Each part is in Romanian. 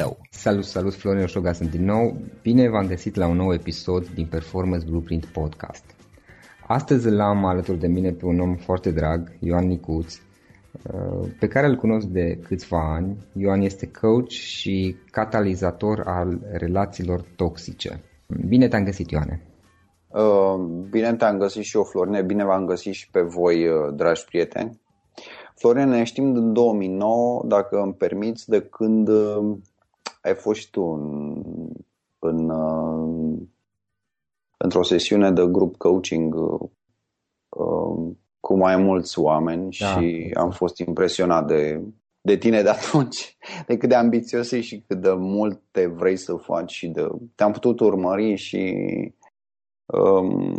tău. Salut, salut, Florin Oșoga sunt din nou. Bine v-am găsit la un nou episod din Performance Blueprint Podcast. Astăzi l-am alături de mine pe un om foarte drag, Ioan Nicuț, uh, pe care îl cunosc de câțiva ani. Ioan este coach și catalizator al relațiilor toxice. Bine te-am găsit, Ioane! Uh, bine te-am găsit și eu, Florine, bine v-am găsit și pe voi, uh, dragi prieteni. Florin, ne știm din 2009, dacă îmi permiți, de când ai fost și tu în, în, uh, într-o sesiune de grup coaching uh, cu mai mulți oameni da. și am fost impresionat de, de tine de atunci, de cât de ambițios ești și cât de mult te vrei să faci și de, te-am putut urmări și um,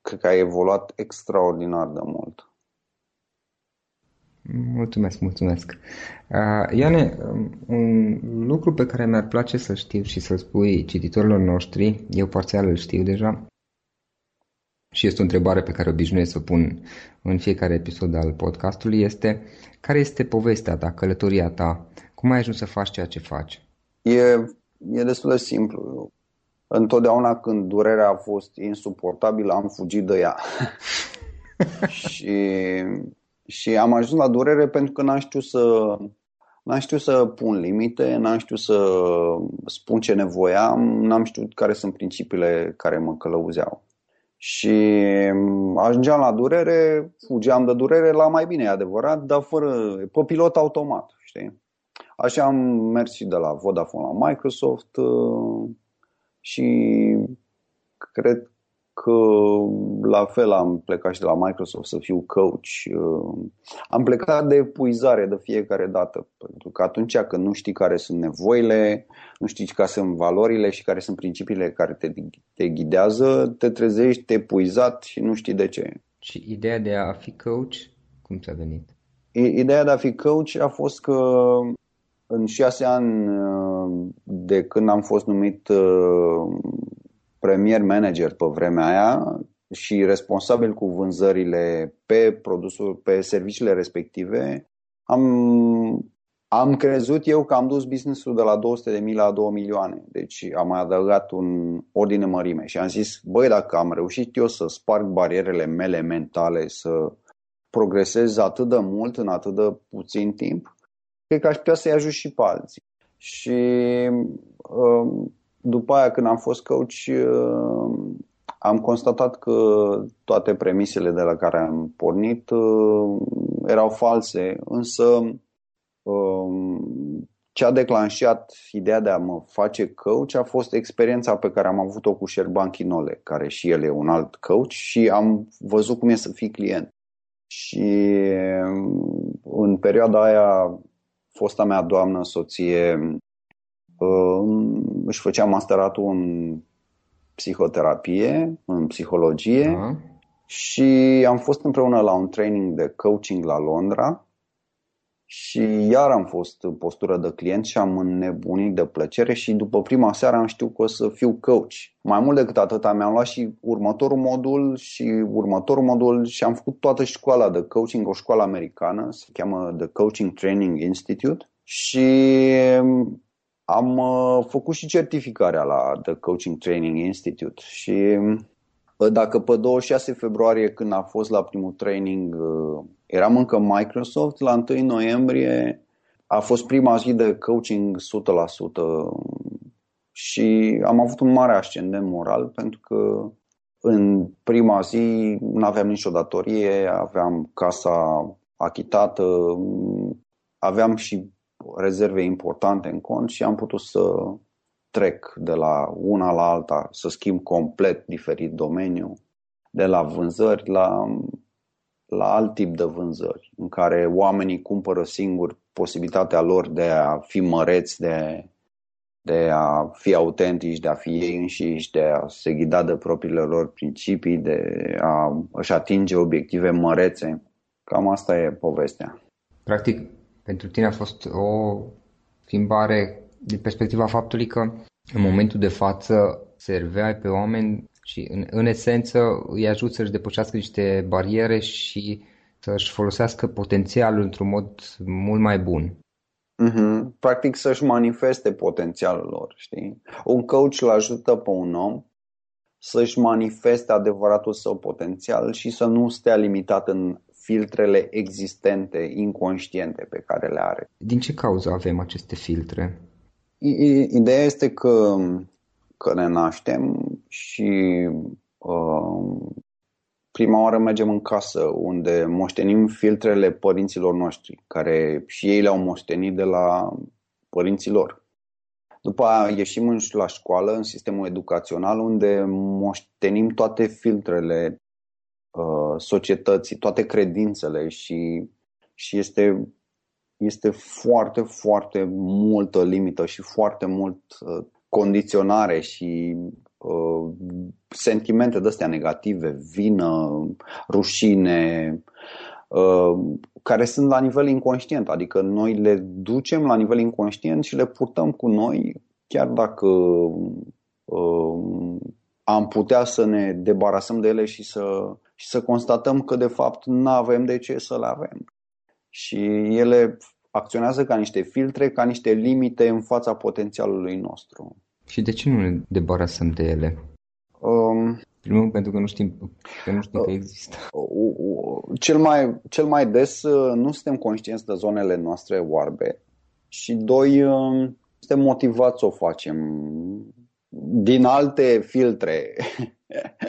cred că ai evoluat extraordinar de mult. Mulțumesc, mulțumesc. Uh, Iane, um, un lucru pe care mi-ar place să știu și să spui cititorilor noștri, eu parțial îl știu deja, și este o întrebare pe care obișnuiesc să o pun în fiecare episod al podcastului, este care este povestea ta, călătoria ta, cum ai ajuns să faci ceea ce faci? E, e destul de simplu. Întotdeauna când durerea a fost insuportabilă, am fugit de ea. și și am ajuns la durere pentru că n-am știut să, n-am știut să pun limite, n-am știut să spun ce nevoiam, n-am știut care sunt principiile care mă călăuzeau. Și ajungeam la durere, fugeam de durere la mai bine, e adevărat, dar fără, pe pilot automat, știi? Așa am mers și de la Vodafone la Microsoft uh, și cred că la fel am plecat și de la Microsoft să fiu coach. Uh, am plecat de epuizare de fiecare dată, pentru că atunci când nu știi care sunt nevoile, nu știi care sunt valorile și care sunt principiile care te, te ghidează, te trezești epuizat și nu știi de ce. Și ideea de a fi coach, cum ți-a venit? Ideea de a fi coach a fost că în șase ani uh, de când am fost numit uh, premier manager pe vremea aia și responsabil cu vânzările pe produsul, pe serviciile respective, am, am crezut eu că am dus businessul de la 200 de mii la 2 milioane. Deci am mai adăugat un ordine mărime și am zis, băi, dacă am reușit eu să sparg barierele mele mentale, să progresez atât de mult în atât de puțin timp, cred că aș putea să-i ajut și pe alții. Și um, după aia, când am fost coach, uh, am constatat că toate premisele de la care am pornit uh, erau false, însă um, ce a declanșat ideea de a mă face coach a fost experiența pe care am avut-o cu Șerban Chinole, care și el e un alt coach și am văzut cum e să fii client. Și um, în perioada aia, fosta mea doamnă, soție, își făcea masteratul în psihoterapie, în psihologie da. și am fost împreună la un training de coaching la Londra și iar am fost în postură de client și am înnebunit de plăcere și după prima seară am știut că o să fiu coach. Mai mult decât atât, mi-am luat și următorul modul și următorul modul și am făcut toată școala de coaching, o școală americană, se cheamă The Coaching Training Institute și am uh, făcut și certificarea la The Coaching Training Institute și uh, dacă pe 26 februarie când a fost la primul training uh, eram încă Microsoft, la 1 noiembrie a fost prima zi de coaching 100% și am avut un mare ascendent moral pentru că în prima zi nu aveam nicio datorie, aveam casa achitată, aveam și rezerve importante în cont și am putut să trec de la una la alta, să schimb complet diferit domeniu, de la vânzări la, la alt tip de vânzări, în care oamenii cumpără singuri posibilitatea lor de a fi măreți, de, de a fi autentici, de a fi ei înșiși, de a se ghida de propriile lor principii, de a își atinge obiective mărețe. Cam asta e povestea. Practic, pentru tine a fost o schimbare din perspectiva faptului că în momentul de față serveai pe oameni și în, în esență îi ajut să-și depășească niște bariere și să-și folosească potențialul într-un mod mult mai bun. Mm-hmm. Practic să-și manifeste potențialul lor, știi? Un coach îl ajută pe un om să-și manifeste adevăratul său potențial și să nu stea limitat în filtrele existente, inconștiente pe care le are. Din ce cauză avem aceste filtre? Ideea este că, că ne naștem și uh, prima oară mergem în casă unde moștenim filtrele părinților noștri, care și ei le-au moștenit de la părinții lor. După aia ieșim la școală, în sistemul educațional, unde moștenim toate filtrele Uh, societății, toate credințele și, și este, este foarte, foarte multă limită și foarte mult uh, condiționare și uh, sentimente de astea negative, vină, rușine, uh, care sunt la nivel inconștient, adică noi le ducem la nivel inconștient și le purtăm cu noi, chiar dacă uh, am putea să ne debarasăm de ele și să, și să constatăm că de fapt nu avem de ce să le avem. Și ele acționează ca niște filtre, ca niște limite în fața potențialului nostru. Și de ce nu ne debarasăm de ele? Um, Primul pentru că nu știm că, nu știm că există. Uh, uh, cel mai, cel mai des uh, nu suntem conștienți de zonele noastre oarbe și doi, suntem motivați să o facem din alte filtre.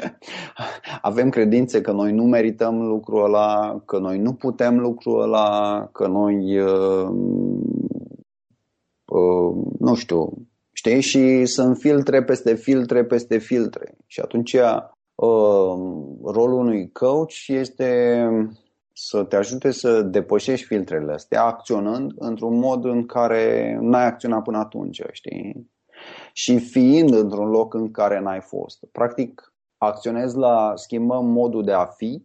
Avem credințe că noi nu merităm lucrul ăla, că noi nu putem lucrul ăla, că noi uh, uh, nu știu, știi, și sunt filtre peste filtre peste filtre. Și atunci uh, rolul unui coach este să te ajute să depășești filtrele astea, acționând într-un mod în care n-ai acționat până atunci, știi? Și fiind într-un loc în care n-ai fost. Practic, acționezi la schimbăm modul de a fi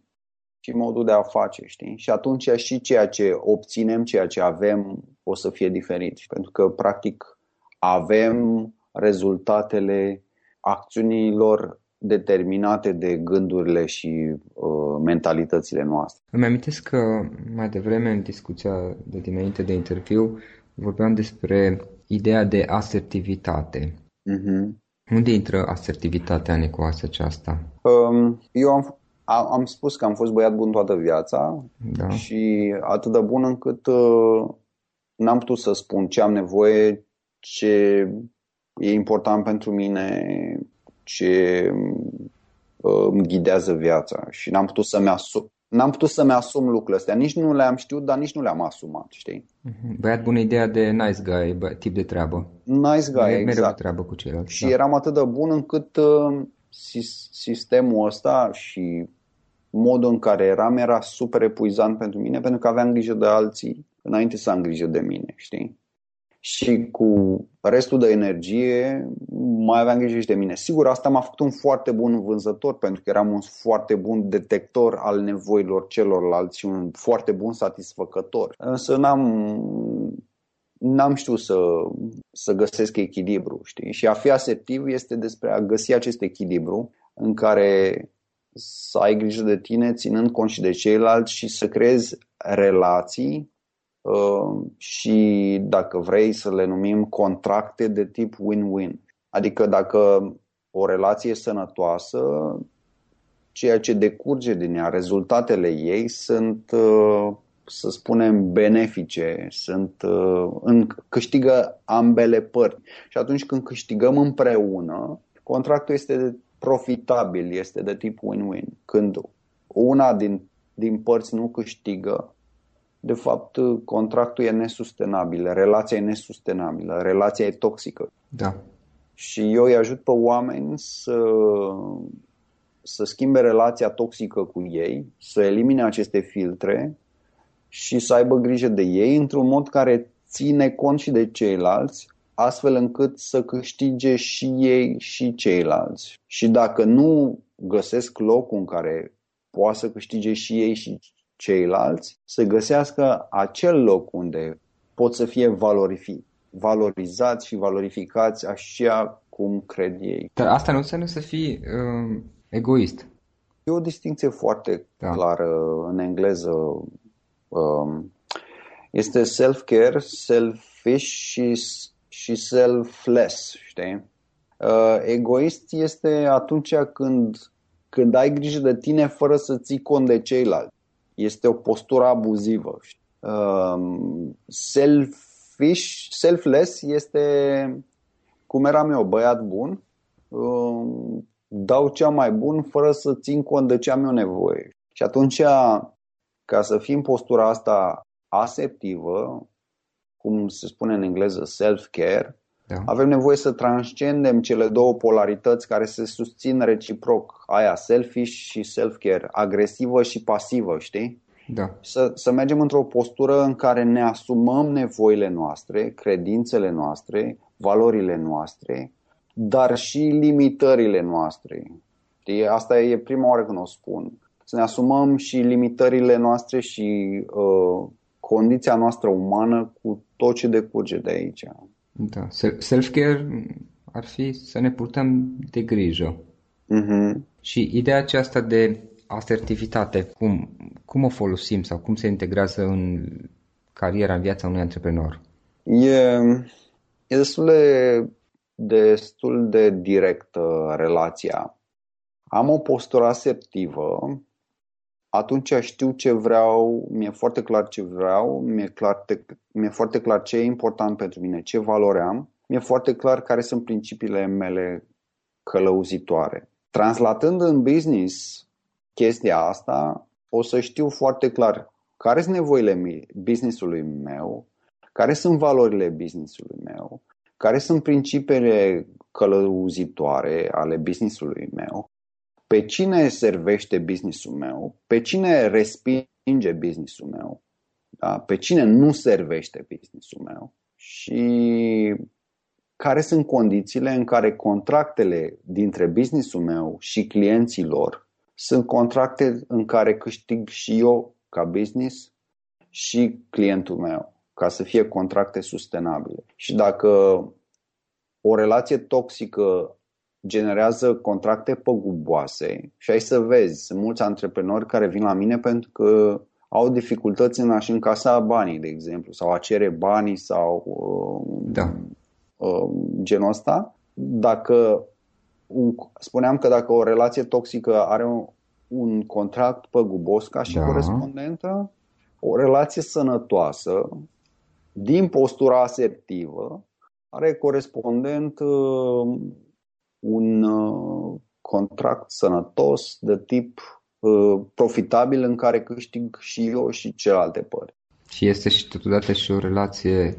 și modul de a face, știi? Și atunci și ceea ce obținem, ceea ce avem, o să fie diferit. Pentru că, practic, avem rezultatele acțiunilor determinate de gândurile și uh, mentalitățile noastre. Îmi amintesc că mai devreme în discuția de dinainte de interviu vorbeam despre ideea de asertivitate. Uh-huh. Unde intră asertivitatea în ecuația aceasta? Um, eu am, am spus că am fost băiat bun toată viața da. și atât de bun încât uh, n-am putut să spun ce am nevoie, ce e important pentru mine, ce uh, îmi ghidează viața și n-am putut să-mi asum, n-am putut să-mi asum lucrurile astea. Nici nu le-am știut, dar nici nu le-am asumat, știi? Mhm. Băiat bună ideea de nice guy, bă, tip de treabă. Nice guy, mereu exact. treabă cu ceilalți. Și da. eram atât de bun încât uh, sistemul ăsta și modul în care eram era super epuizant pentru mine pentru că aveam grijă de alții înainte să am grijă de mine, știi? Și cu restul de energie mai aveam grijă și de mine. Sigur, asta m-a făcut un foarte bun vânzător pentru că eram un foarte bun detector al nevoilor celorlalți și un foarte bun satisfăcător. Însă n-am, n-am știut să, să găsesc echilibru. Știi? Și a fi asertiv este despre a găsi acest echilibru în care să ai grijă de tine ținând cont și de ceilalți și să creezi relații Uh, și dacă vrei să le numim contracte de tip win-win. Adică dacă o relație e sănătoasă, ceea ce decurge din ea, rezultatele ei sunt, uh, să spunem, benefice, sunt, uh, în, câștigă ambele părți. Și atunci când câștigăm împreună, contractul este profitabil, este de tip win-win. Când una din, din părți nu câștigă, de fapt, contractul e nesustenabil, relația e nesustenabilă, relația e toxică. Da. Și eu îi ajut pe oameni să, să schimbe relația toxică cu ei, să elimine aceste filtre și să aibă grijă de ei într-un mod care ține cont și de ceilalți, astfel încât să câștige și ei și ceilalți. Și dacă nu găsesc locul în care poate să câștige și ei și ceilalți să găsească acel loc unde pot să fie valorifi, valorizați și valorificați așa cum cred ei. Dar asta nu înseamnă să fii uh, egoist. E o distinție foarte da. clară în engleză. Um, este self-care, selfish și, și selfless, știi? Uh, egoist este atunci când, când ai grijă de tine fără să ții cont de ceilalți este o postură abuzivă. Um, selfish, selfless este cum eram eu, băiat bun, um, dau cea mai bun fără să țin cont de ce am eu nevoie. Și atunci, ca să fim postura asta asertivă, cum se spune în engleză self-care, da. Avem nevoie să transcendem cele două polarități care se susțin reciproc, aia selfish și self-care, agresivă și pasivă, știi? Da. Să, să mergem într-o postură în care ne asumăm nevoile noastre, credințele noastre, valorile noastre, dar și limitările noastre. Știi? Asta e prima oară când o spun. Să ne asumăm și limitările noastre și uh, condiția noastră umană cu tot ce decurge de aici. Da. Self-care ar fi să ne purtăm de grijă. Uh-huh. Și ideea aceasta de asertivitate, cum, cum o folosim sau cum se integrează în cariera, în viața unui antreprenor? E, e destul de, destul de directă relația. Am o postură asertivă, atunci știu ce vreau, mi-e foarte clar ce vreau, mi-e, clar, mi-e foarte clar ce e important pentru mine, ce valori am, mi-e foarte clar care sunt principiile mele călăuzitoare. Translatând în business chestia asta, o să știu foarte clar care sunt nevoile businessului meu, care sunt valorile businessului meu, care sunt principiile călăuzitoare ale businessului meu, pe cine servește businessul meu, pe cine respinge businessul meu, da? pe cine nu servește businessul meu și care sunt condițiile în care contractele dintre businessul meu și clienții lor sunt contracte în care câștig și eu ca business și clientul meu, ca să fie contracte sustenabile. Și dacă o relație toxică generează contracte păguboase și ai să vezi, sunt mulți antreprenori care vin la mine pentru că au dificultăți în a-și încasa banii, de exemplu, sau a cere banii sau da. uh, genul ăsta. Dacă un, spuneam că dacă o relație toxică are un, un contract păgubos ca și da. corespondentă, o relație sănătoasă, din postura asertivă, are corespondent uh, un uh, contract sănătos de tip uh, profitabil în care câștig și eu și celelalte părți. Și este și totodată și o relație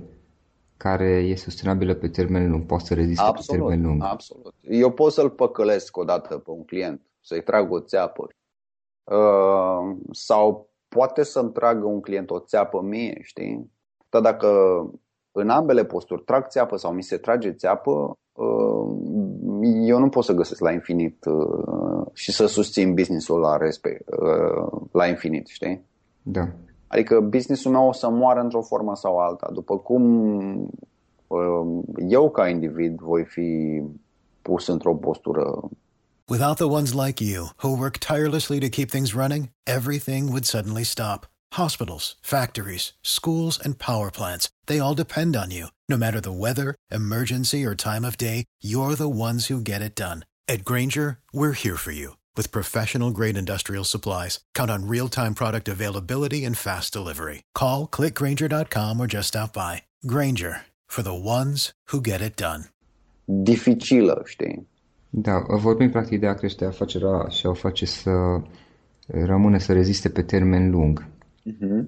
care e sustenabilă pe termen lung, poate să reziste absolut, pe termen lung. Absolut. Eu pot să-l păcălesc odată pe un client, să-i trag o țeapă. Uh, sau poate să-mi tragă un client o țeapă mie, știi? Dar dacă în ambele posturi trag țeapă sau mi se trage țeapă, uh, eu nu pot să găsesc la infinit uh, și să susțin businessul la, respect, uh, la infinit, știi? Da. Adică businessul meu o să moară într-o formă sau alta, după cum eu ca individ voi fi pus într-o postură Without the ones like you, who work tirelessly to keep things running, everything would suddenly stop. Hospitals, factories, schools, and power plants, they all depend on you. No matter the weather, emergency, or time of day, you're the ones who get it done. At Granger, we're here for you with professional grade industrial supplies. Count on real time product availability and fast delivery. Call clickgranger.com or just stop by. Granger for the ones who get it done. Dificilă, știi? Da, vorbim practic de a crește afacerea și a o face să rămână să reziste pe termen lung. Uh-huh.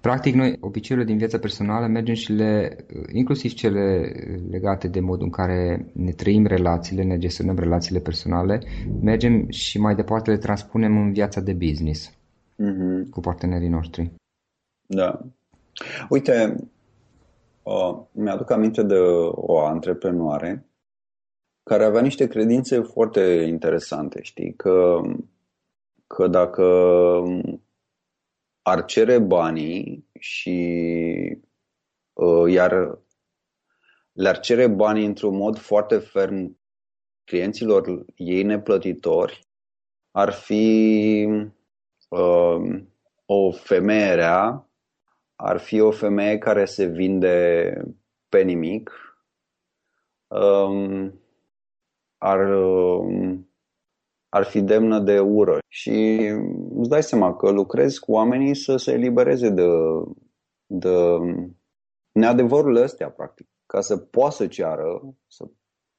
Practic, noi, obiceiurile din viața personală, mergem și le, inclusiv cele legate de modul în care ne trăim relațiile, ne gestionăm relațiile personale, mergem și mai departe le transpunem în viața de business uh-huh. cu partenerii noștri. Da. Uite, uh, mi-aduc aminte de o antreprenoare care avea niște credințe foarte interesante, știi, că, că dacă ar cere banii și uh, iar le-ar cere banii într-un mod foarte ferm clienților ei neplătitori, ar fi uh, o femeie rea, ar fi o femeie care se vinde pe nimic, um, ar um, ar fi demnă de ură. Și îți dai seama că lucrezi cu oamenii să se elibereze de, de neadevărurile astea, practic. Ca să poată să ceară, să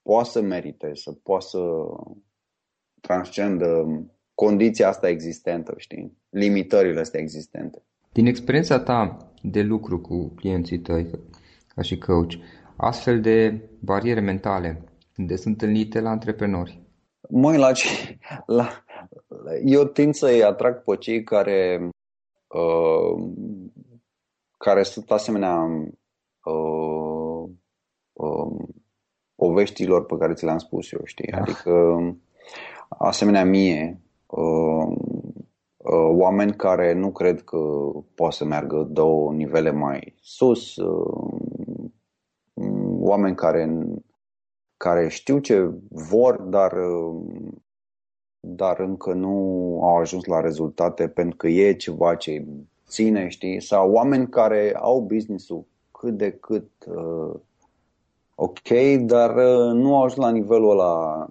poată să merite, să poată să transcendă condiția asta existentă, știi? Limitările astea existente. Din experiența ta de lucru cu clienții tăi, ca și coach, astfel de bariere mentale, unde sunt întâlnite la antreprenori? Măi, la, la, eu tind să-i atrag pe cei care, uh, care sunt asemenea uh, uh, poveștilor pe care ți le-am spus eu, știi? Ah. Adică asemenea mie, uh, uh, oameni care nu cred că poate să meargă două nivele mai sus, uh, oameni care care știu ce vor, dar, dar încă nu au ajuns la rezultate pentru că e ceva ce ține, știi? Sau oameni care au business-ul cât de cât uh, ok, dar uh, nu au ajuns la nivelul ăla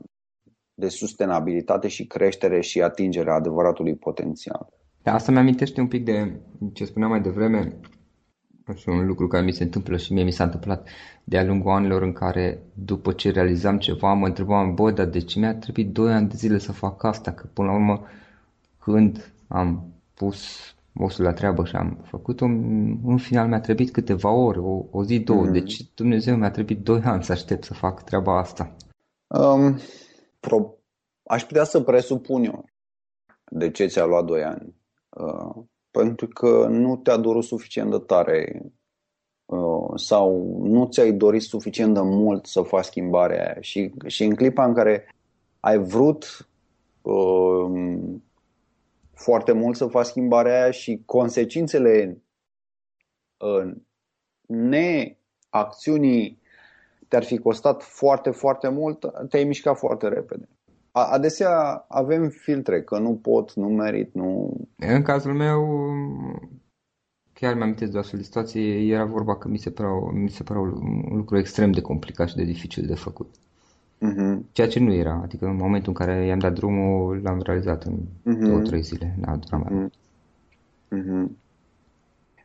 de sustenabilitate și creștere și atingerea adevăratului potențial. Da, asta mi-amintește un pic de ce spuneam mai devreme, și un lucru care mi se întâmplă și mie mi s-a întâmplat de-a lungul anilor în care după ce realizam ceva mă întrebam, bă, dar de ce mi-a trebuit 2 ani de zile să fac asta? Că până la urmă când am pus osul la treabă și am făcut-o. În final mi-a trebuit câteva ore, o, o zi, două. Mm-hmm. Deci Dumnezeu mi-a trebuit doi ani să aștept să fac treaba asta. Um, pro- aș putea să presupun eu de ce ți-a luat doi ani. Uh, pentru că nu te-a durut suficient de tare uh, sau nu ți-ai dorit suficient de mult să faci schimbarea aia. Și, și în clipa în care ai vrut uh, foarte mult să faci schimbarea aia și consecințele uh, neacțiunii te-ar fi costat foarte, foarte mult, te-ai mișcat foarte repede. Adesea avem filtre, că nu pot, nu merit, nu... În cazul meu, chiar mi-am de o astfel de situație, era vorba că mi se părea, mi se părea un lucru extrem de complicat și de dificil de făcut. Uh-huh. Ceea ce nu era, adică în momentul în care i-am dat drumul, l-am realizat în uh-huh. două, trei zile, n-a durat mai mult. Uh-huh.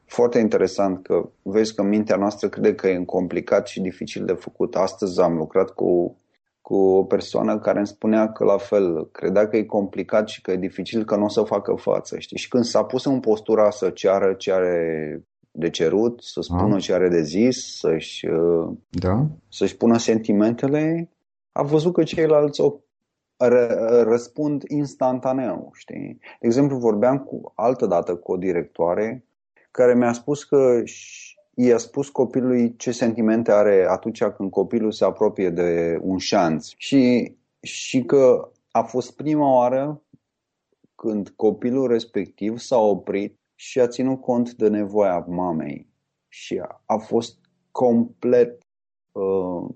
Foarte interesant că vezi că mintea noastră crede că e complicat și dificil de făcut. Astăzi am lucrat cu cu o persoană care îmi spunea că la fel credea că e complicat și că e dificil că nu o să facă față. Știi? Și când s-a pus în postura să ceară ce are de cerut, să spună ah. ce are de zis, să-și, uh, da? să-și pună sentimentele, a văzut că ceilalți o răspund instantaneu. Știi? De exemplu, vorbeam cu altă dată cu o directoare care mi-a spus că i-a spus copilului ce sentimente are atunci când copilul se apropie de un șanț. Și, și că a fost prima oară când copilul respectiv s-a oprit și a ținut cont de nevoia mamei. Și a, a fost complet uh,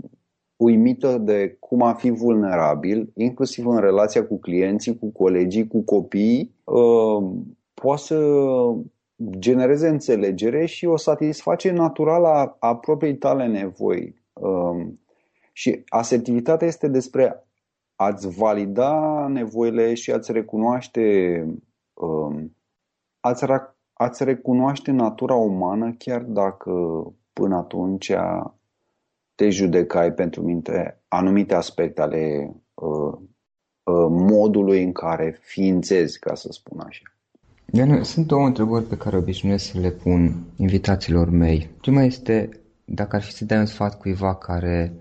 uimită de cum a fi vulnerabil, inclusiv în relația cu clienții, cu colegii, cu copiii, uh, poate să genereze înțelegere și o satisface naturală a, a propriei tale nevoi. Um, și asertivitatea este despre a-ți valida nevoile și a-ți recunoaște um, a-ți, a-ți recunoaște natura umană chiar dacă până atunci te judecai pentru minte anumite aspecte ale uh, uh, modului în care ființezi, ca să spun așa. Ianu, sunt două întrebări pe care obișnuiesc să le pun invitațiilor mei. Prima este dacă ar fi să dai un sfat cuiva care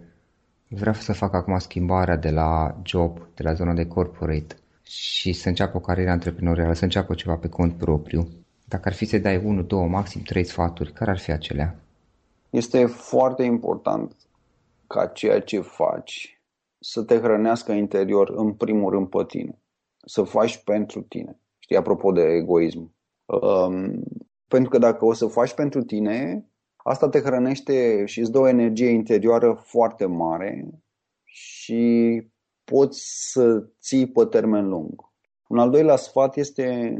vrea să facă acum schimbarea de la job, de la zona de corporate și să înceapă o carieră antreprenorială, să înceapă ceva pe cont propriu. Dacă ar fi să dai unul, două, maxim trei sfaturi, care ar fi acelea? Este foarte important ca ceea ce faci să te hrănească interior în primul rând pe tine. Să faci pentru tine. Știi, apropo de egoism. Um, pentru că dacă o să faci pentru tine, asta te hrănește și îți dă o energie interioară foarte mare și poți să ții pe termen lung. Un al doilea sfat este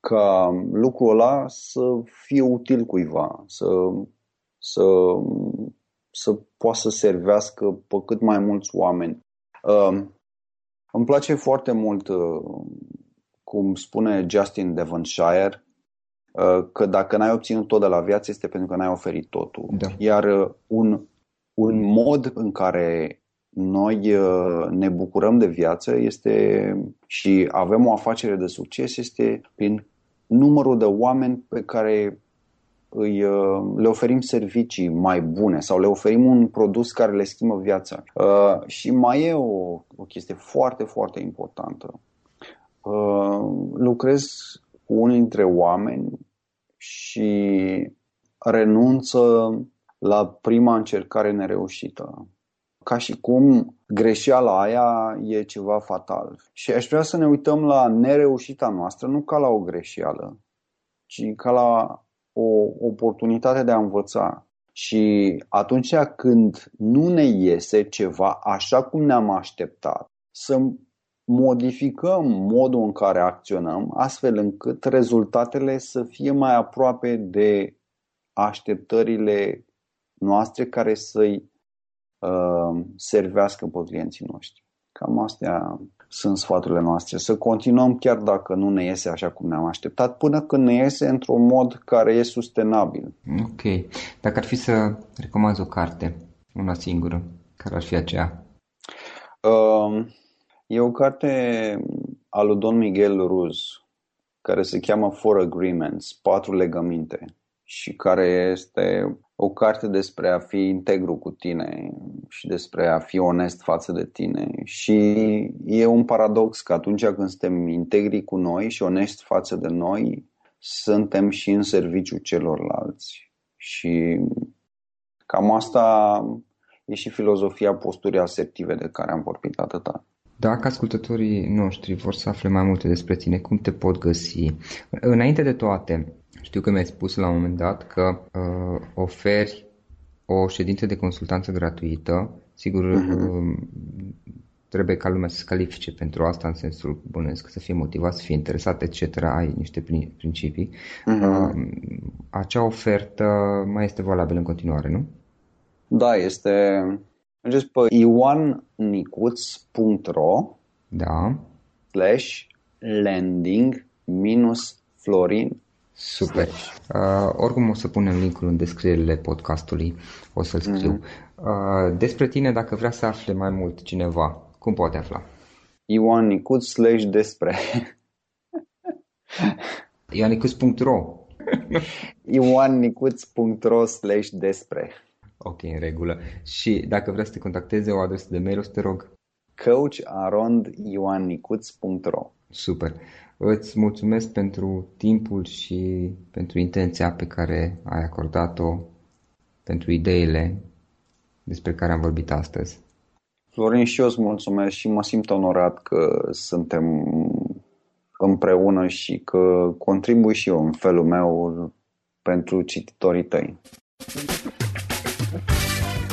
ca lucrul ăla să fie util cuiva, să, să, să poată să servească pe cât mai mulți oameni. Uh, îmi place foarte mult uh, cum spune Justin Devonshire, uh, că dacă n-ai obținut tot de la viață este pentru că n-ai oferit totul. Da. Iar uh, un, un mod în care noi uh, ne bucurăm de viață este și avem o afacere de succes este prin numărul de oameni pe care îi, le oferim servicii mai bune sau le oferim un produs care le schimbă viața. Și mai e o, o chestie foarte, foarte importantă. Uh, lucrez cu unii dintre oameni și renunță la prima încercare nereușită. Ca și cum greșeala aia e ceva fatal. Și aș vrea să ne uităm la nereușita noastră nu ca la o greșeală, ci ca la o oportunitate de a învăța. Și atunci când nu ne iese ceva așa cum ne-am așteptat, să modificăm modul în care acționăm astfel încât rezultatele să fie mai aproape de așteptările noastre care să-i uh, servească pe clienții noștri. Cam astea sunt sfaturile noastre. Să continuăm chiar dacă nu ne iese așa cum ne-am așteptat, până când ne iese într-un mod care e sustenabil. Ok. Dacă ar fi să recomanzi o carte, una singură, care ar fi aceea? Uh, E o carte a lui Don Miguel Ruz care se cheamă Four Agreements, patru legăminte și care este o carte despre a fi integru cu tine și despre a fi onest față de tine. Și e un paradox că atunci când suntem integri cu noi și onești față de noi, suntem și în serviciu celorlalți. Și cam asta e și filozofia posturii asertive de care am vorbit atâta. Dacă ascultătorii noștri vor să afle mai multe despre tine, cum te pot găsi? Înainte de toate, știu că mi-ai spus la un moment dat că uh, oferi o ședință de consultanță gratuită. Sigur, uh-huh. trebuie ca lumea să se califice pentru asta în sensul bănesc, să fie motivat, să fie interesat, etc. Ai niște principii. Uh-huh. Uh, acea ofertă mai este valabilă în continuare, nu? Da, este... Mergeți pe ioannicuț.ro da. slash landing minus Florin Super. Uh, oricum o să punem linkul în descrierile podcastului, o să-l scriu. Mm-hmm. Uh, despre tine, dacă vrea să afle mai mult cineva, cum poate afla? Ioan Nicuț slash despre. ioanicuț.ro ioannicuț.ro slash despre. Ok, în regulă. Și dacă vrea să te contacteze, o adresă de mail, o să te rog. coacharondioannicuț.ro Super. Îți mulțumesc pentru timpul și pentru intenția pe care ai acordat-o, pentru ideile despre care am vorbit astăzi. Florin, și eu îți mulțumesc și mă simt onorat că suntem împreună și că contribui și eu în felul meu pentru cititorii tăi.